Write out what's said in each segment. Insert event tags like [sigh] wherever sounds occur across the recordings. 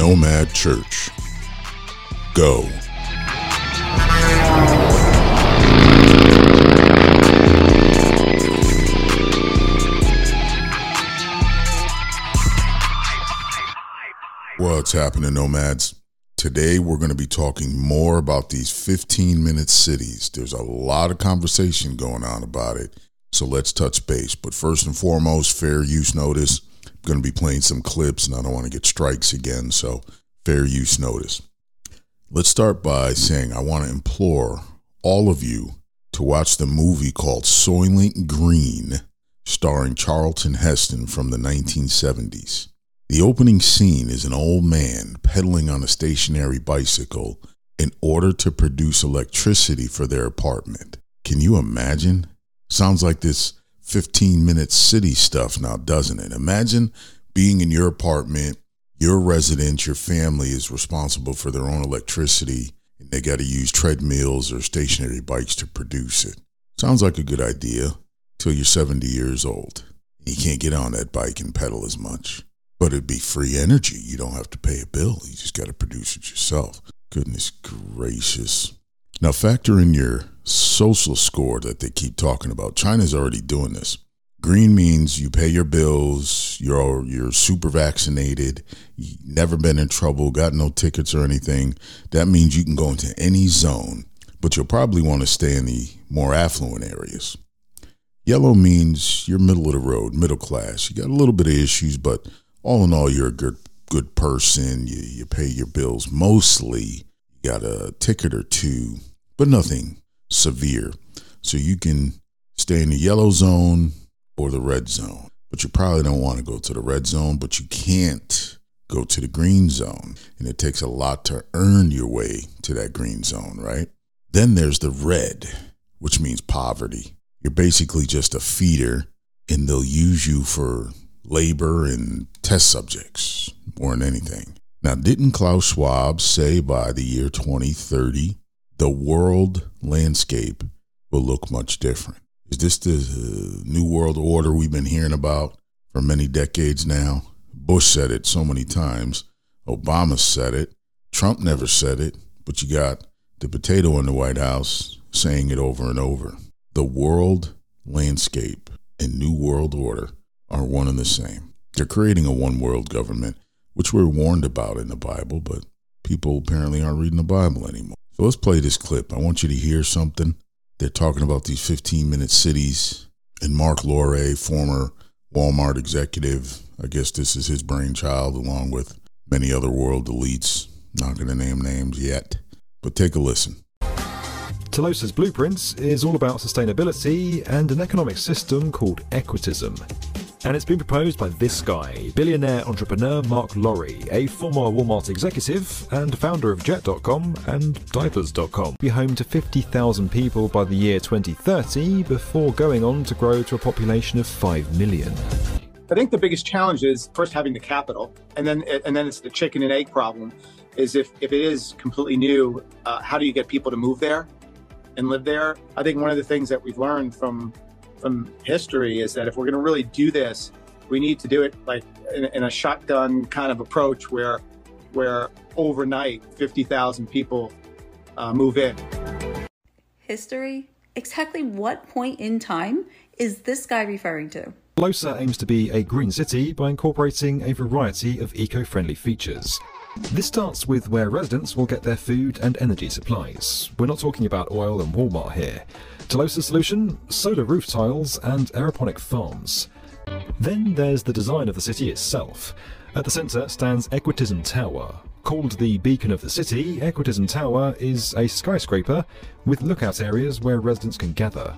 Nomad Church. Go. What's happening, Nomads? Today we're going to be talking more about these 15 minute cities. There's a lot of conversation going on about it, so let's touch base. But first and foremost, fair use notice. Going to be playing some clips and I don't want to get strikes again, so fair use notice. Let's start by saying I want to implore all of you to watch the movie called Soylent Green, starring Charlton Heston from the 1970s. The opening scene is an old man pedaling on a stationary bicycle in order to produce electricity for their apartment. Can you imagine? Sounds like this 15 minute city stuff now, doesn't it? Imagine being in your apartment, your residence, your family is responsible for their own electricity, and they got to use treadmills or stationary bikes to produce it. Sounds like a good idea till you're 70 years old. You can't get on that bike and pedal as much. But it'd be free energy. You don't have to pay a bill. You just got to produce it yourself. Goodness gracious. Now, factor in your social score that they keep talking about. China's already doing this. Green means you pay your bills, you're you're super vaccinated, you never been in trouble, got no tickets or anything. That means you can go into any zone, but you'll probably want to stay in the more affluent areas. Yellow means you're middle of the road, middle class. You got a little bit of issues, but all in all, you're a good good person. You you pay your bills mostly. You got a ticket or two, but nothing severe. So you can stay in the yellow zone or the red zone. But you probably don't want to go to the red zone, but you can't go to the green zone. And it takes a lot to earn your way to that green zone, right? Then there's the red, which means poverty. You're basically just a feeder, and they'll use you for labor and test subjects more than anything. Now, didn't Klaus Schwab say by the year 2030, the world landscape will look much different? Is this the uh, new world order we've been hearing about for many decades now? Bush said it so many times. Obama said it. Trump never said it, but you got the potato in the White House saying it over and over. The world landscape and new world order are one and the same. They're creating a one world government, which we're warned about in the Bible, but people apparently aren't reading the Bible anymore. So let's play this clip. I want you to hear something. They're talking about these 15 minute cities, and Marc Lore, former Walmart executive, I guess this is his brainchild, along with many other world elites. Not going to name names yet, but take a listen. Telosa's Blueprints is all about sustainability and an economic system called equitism. And it's been proposed by this guy, billionaire entrepreneur Marc Lore, a former Walmart executive and founder of Jet.com and Diapers.com. Be home to 50,000 people by the year 2030 before going on to grow to a population of 5 million. I think the biggest challenge is first having the capital, and then and then it's the chicken and egg problem. Is if if it is completely new, uh, how do you get people to move there and live there? I think one of the things that we've learned from from history is that if we're going to really do this, we need to do it like in, in a shotgun kind of approach where where overnight 50,000 people uh, move in. History? Exactly what point in time is this guy referring to? Telosa aims to be a green city by incorporating a variety of eco friendly features. This starts with where residents will get their food and energy supplies. We're not talking about oil and Walmart here. Telosa's solution solar roof tiles and aeroponic farms. Then there's the design of the city itself. At the centre stands Equitism Tower. Called the beacon of the city, Equitism Tower is a skyscraper with lookout areas where residents can gather.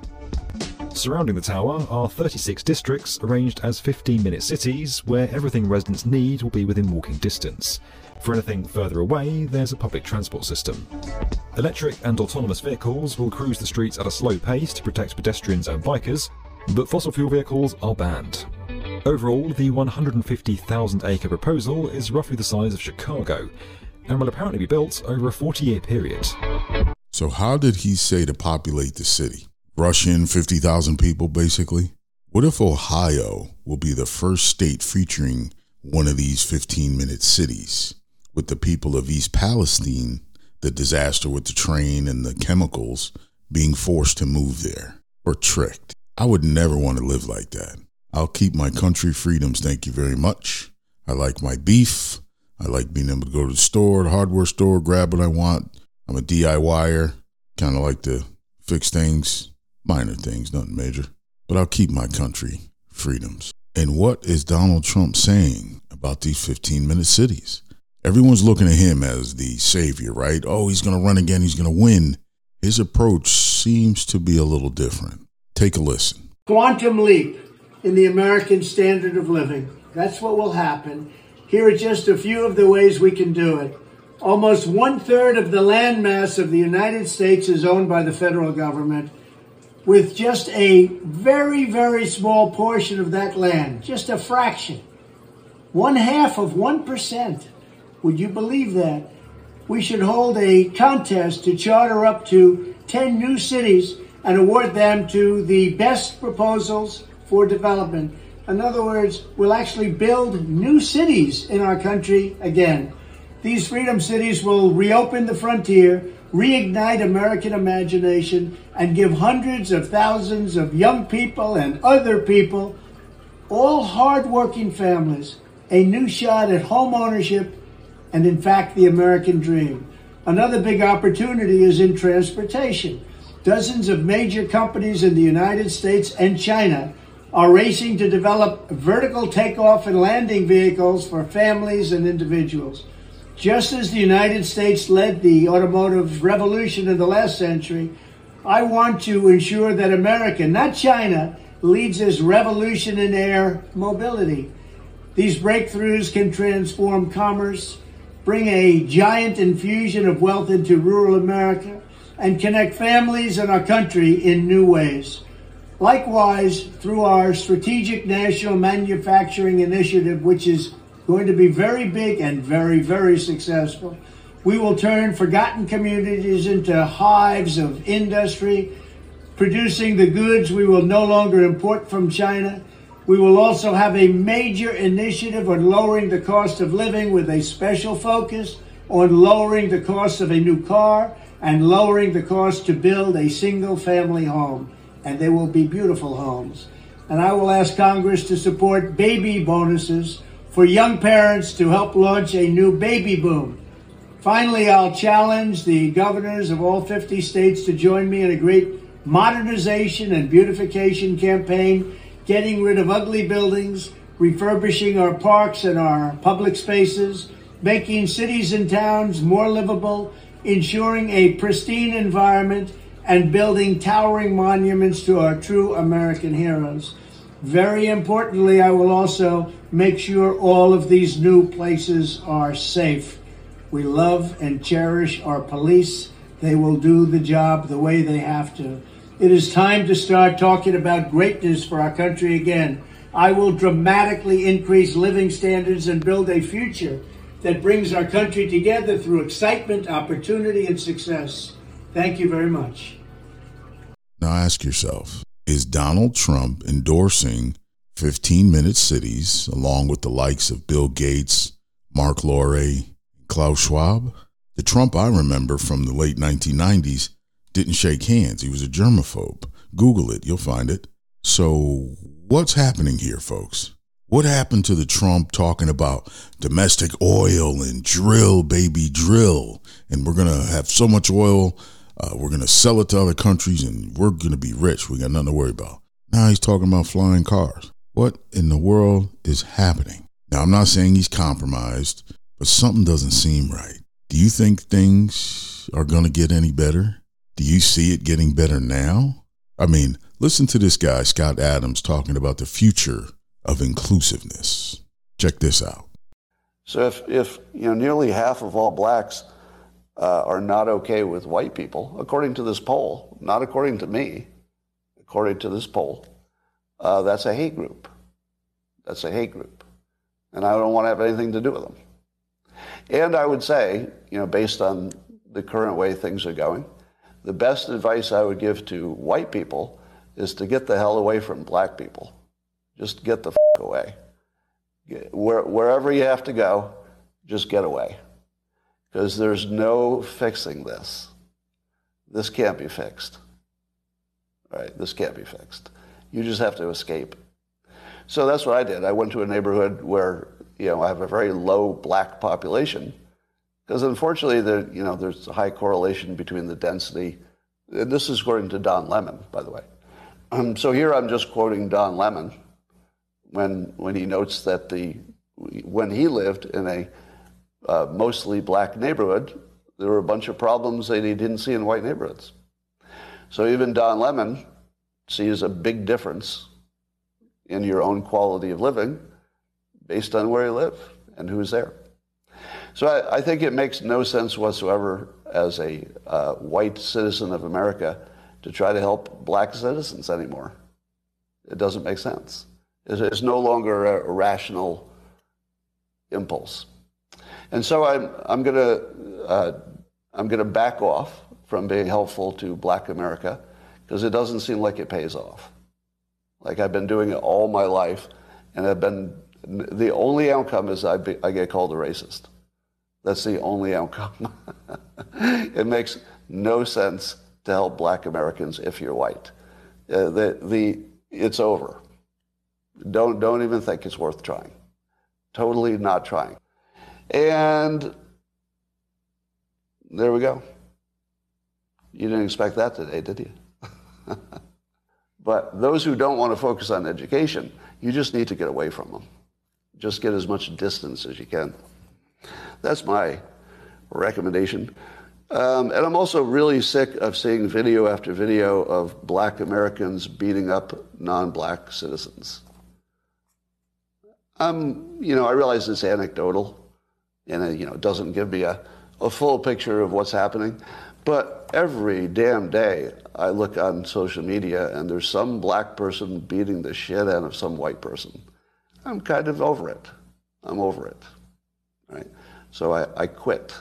Surrounding the tower are 36 districts arranged as 15 minute cities where everything residents need will be within walking distance. For anything further away, there's a public transport system. Electric and autonomous vehicles will cruise the streets at a slow pace to protect pedestrians and bikers, but fossil fuel vehicles are banned. Overall, the 150,000 acre proposal is roughly the size of Chicago and will apparently be built over a 40 year period. So, how did he say to populate the city? Rush in 50,000 people, basically? What if Ohio will be the first state featuring one of these 15 minute cities? With the people of East Palestine, the disaster with the train and the chemicals, being forced to move there or tricked. I would never want to live like that. I'll keep my country freedoms, thank you very much. I like my beef. I like being able to go to the store, the hardware store, grab what I want. I'm a DIYer, kind of like to fix things, minor things, nothing major. But I'll keep my country freedoms. And what is Donald Trump saying about these 15 minute cities? Everyone's looking at him as the savior, right? Oh, he's going to run again, he's going to win. His approach seems to be a little different. Take a listen. Quantum leap in the American standard of living. That's what will happen. Here are just a few of the ways we can do it. Almost one third of the landmass of the United States is owned by the federal government, with just a very, very small portion of that land, just a fraction, one half of 1%. Would you believe that? We should hold a contest to charter up to 10 new cities and award them to the best proposals for development. In other words, we'll actually build new cities in our country again. These freedom cities will reopen the frontier, reignite American imagination, and give hundreds of thousands of young people and other people, all hardworking families, a new shot at home ownership and, in fact, the American dream. Another big opportunity is in transportation. Dozens of major companies in the United States and China are racing to develop vertical takeoff and landing vehicles for families and individuals. Just as the United States led the automotive revolution in the last century, I want to ensure that America, not China, leads this revolution in air mobility. These breakthroughs can transform commerce, bring a giant infusion of wealth into rural America, and connect families and our country in new ways. Likewise, through our Strategic National Manufacturing Initiative, which is going to be very big and very, very successful, we will turn forgotten communities into hives of industry, producing the goods we will no longer import from China. We will also have a major initiative on lowering the cost of living with a special focus on lowering the cost of a new car and lowering the cost to build a single family home. And they will be beautiful homes. And I will ask Congress to support baby bonuses for young parents to help launch a new baby boom. Finally, I'll challenge the governors of all 50 states to join me in a great modernization and beautification campaign, getting rid of ugly buildings, refurbishing our parks and our public spaces, making cities and towns more livable, ensuring a pristine environment, and building towering monuments to our true American heroes. Very importantly, I will also make sure all of these new places are safe. We love and cherish our police. They will do the job the way they have to. It is time to start talking about greatness for our country again. I will dramatically increase living standards and build a future that brings our country together through excitement, opportunity, and success. Thank you very much. Now ask yourself is Donald Trump endorsing 15 minute cities along with the likes of Bill Gates, Marc Lore, Klaus Schwab? The Trump I remember from the late 1990s didn't shake hands. He was a germaphobe. Google it, you'll find it. So, what's happening here, folks? What happened to the Trump talking about domestic oil and drill, baby, drill? And we're going to have so much oil, uh, we're going to sell it to other countries and we're going to be rich. We got nothing to worry about. Now he's talking about flying cars. What in the world is happening? Now, I'm not saying he's compromised, but something doesn't seem right. Do you think things are going to get any better? Do you see it getting better now? I mean, listen to this guy, Scott Adams, talking about the future of inclusiveness. Check this out. So if, if you know nearly half of all blacks uh, are not okay with white people, according to this poll, not according to me, according to this poll, uh, that's a hate group. That's a hate group, and I don't want to have anything to do with them. And I would say, you know, based on the current way things are going, the best advice I would give to white people is to get the hell away from black people. Just get the f- away. Where, wherever you have to go, just get away. because there's no fixing this. This can't be fixed. Right? This can't be fixed. You just have to escape. So that's what I did. I went to a neighborhood where you know I have a very low black population, because unfortunately there you know there's a high correlation between the density. And this is according to Don Lemon, by the way. Um, so here I'm just quoting Don Lemon when when he notes that the when he lived in a uh, mostly black neighborhood, there were a bunch of problems that he didn't see in white neighborhoods. So even Don Lemon sees a big difference in your own quality of living based on where you live and who's there. So I, I think it makes no sense whatsoever as a uh, white citizen of America to try to help black citizens anymore. It doesn't make sense. It's no longer a rational impulse. And so I'm, I'm going to uh, I'm going to back off from being helpful to black America because it doesn't seem like it pays off. Like I've been doing it all my life, and I've been the only outcome is I, be, I get called a racist. That's the only outcome. [laughs] it makes no sense to help black Americans if you're white. Uh, the, the, it's over. Don't, don't even think it's worth trying. Totally not trying. And there we go. You didn't expect that today, did you? [laughs] but those who don't want to focus on education, you just need to get away from them. Just get as much distance as you can. That's my recommendation. Um, and I'm also really sick of seeing video after video of black Americans beating up non black citizens. Um, you know, I realize it's anecdotal and it, you know, doesn't give me a, a full picture of what's happening. But every damn day I look on social media and there's some black person beating the shit out of some white person. I'm kind of over it. I'm over it. Right? So I, I quit.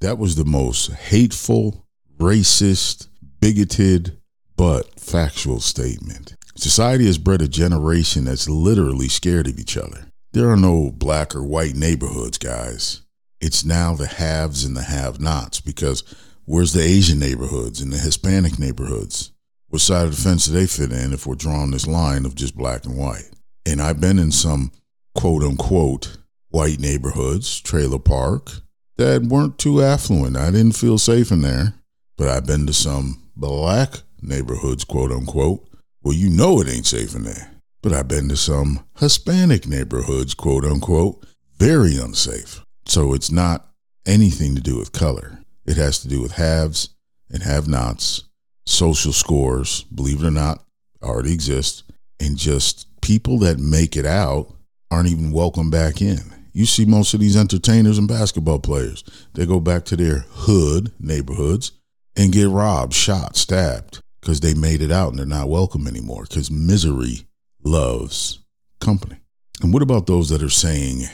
That was the most hateful, racist, bigoted, but factual statement. Society has bred a generation that's literally scared of each other. There are no black or white neighborhoods, guys. It's now the haves and the have nots because where's the Asian neighborhoods and the Hispanic neighborhoods? What side of the fence do they fit in if we're drawing this line of just black and white? And I've been in some quote unquote white neighborhoods, trailer park, that weren't too affluent. I didn't feel safe in there. But I've been to some black neighborhoods, quote unquote. Well, you know it ain't safe in there. But I've been to some Hispanic neighborhoods, quote unquote, very unsafe. So it's not anything to do with color. It has to do with haves and have nots, social scores, believe it or not, already exist, and just people that make it out aren't even welcome back in. You see most of these entertainers and basketball players, they go back to their hood neighborhoods and get robbed, shot, stabbed because they made it out and they're not welcome anymore because misery loves company. And what about those that are saying,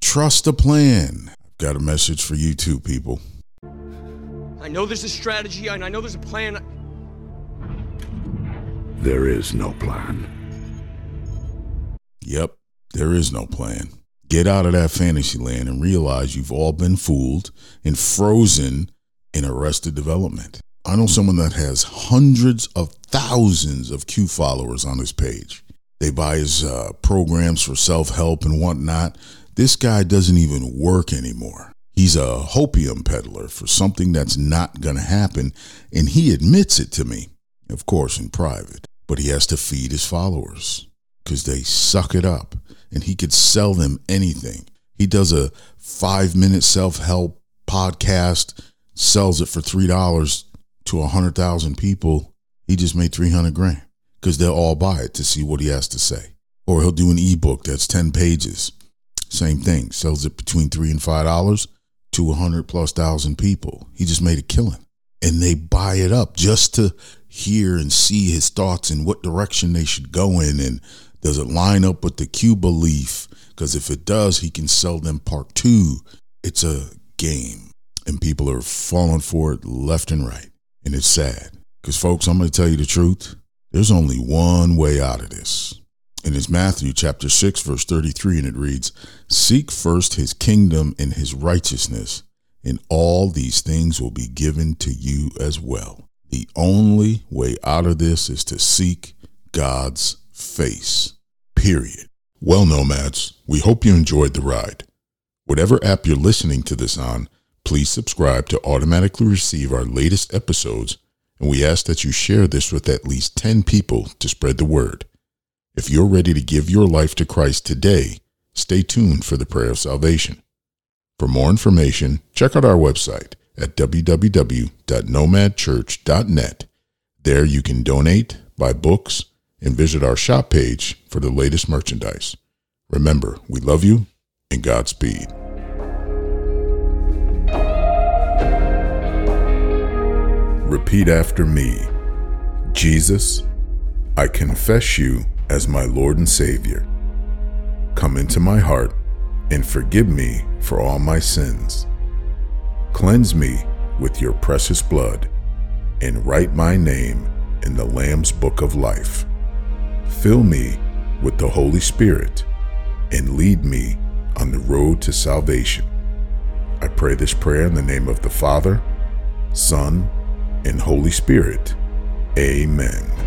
trust the plan? I've got a message for you too, people. I know there's a strategy and I know there's a plan. There is no plan. Yep, there is no plan. Get out of that fantasy land and realize you've all been fooled and frozen in arrested development. I know someone that has hundreds of thousands of Q followers on his page. They buy his uh, programs for self help and whatnot. This guy doesn't even work anymore. He's a hopium peddler for something that's not going to happen, and he admits it to me, of course, in private. But he has to feed his followers because they suck it up and he could sell them anything. He does a five minute self help podcast, sells it for $3 to 100,000 people. He just made 300 grand because they'll all buy it to see what he has to say. Or he'll do an ebook that's 10 pages. Same thing, sells it between 3 and $5 to a 100 plus thousand people. He just made a killing. And they buy it up just to hear and see his thoughts and what direction they should go in and does it line up with the Q belief? Because if it does, he can sell them part two. It's a game, and people are falling for it left and right. And it's sad. Because, folks, I'm going to tell you the truth. There's only one way out of this. And it's Matthew chapter 6, verse 33, and it reads Seek first his kingdom and his righteousness, and all these things will be given to you as well. The only way out of this is to seek God's face. Period. Well, nomads, we hope you enjoyed the ride. Whatever app you're listening to this on, please subscribe to automatically receive our latest episodes, and we ask that you share this with at least 10 people to spread the word. If you're ready to give your life to Christ today, stay tuned for the prayer of salvation. For more information, check out our website at www.nomadchurch.net. There you can donate, buy books, and visit our shop page for the latest merchandise. Remember, we love you and Godspeed. Repeat after me Jesus, I confess you as my Lord and Savior. Come into my heart and forgive me for all my sins. Cleanse me with your precious blood and write my name in the Lamb's book of life. Fill me with the Holy Spirit and lead me on the road to salvation. I pray this prayer in the name of the Father, Son, and Holy Spirit. Amen.